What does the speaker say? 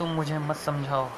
तुम मुझे मत समझाओ।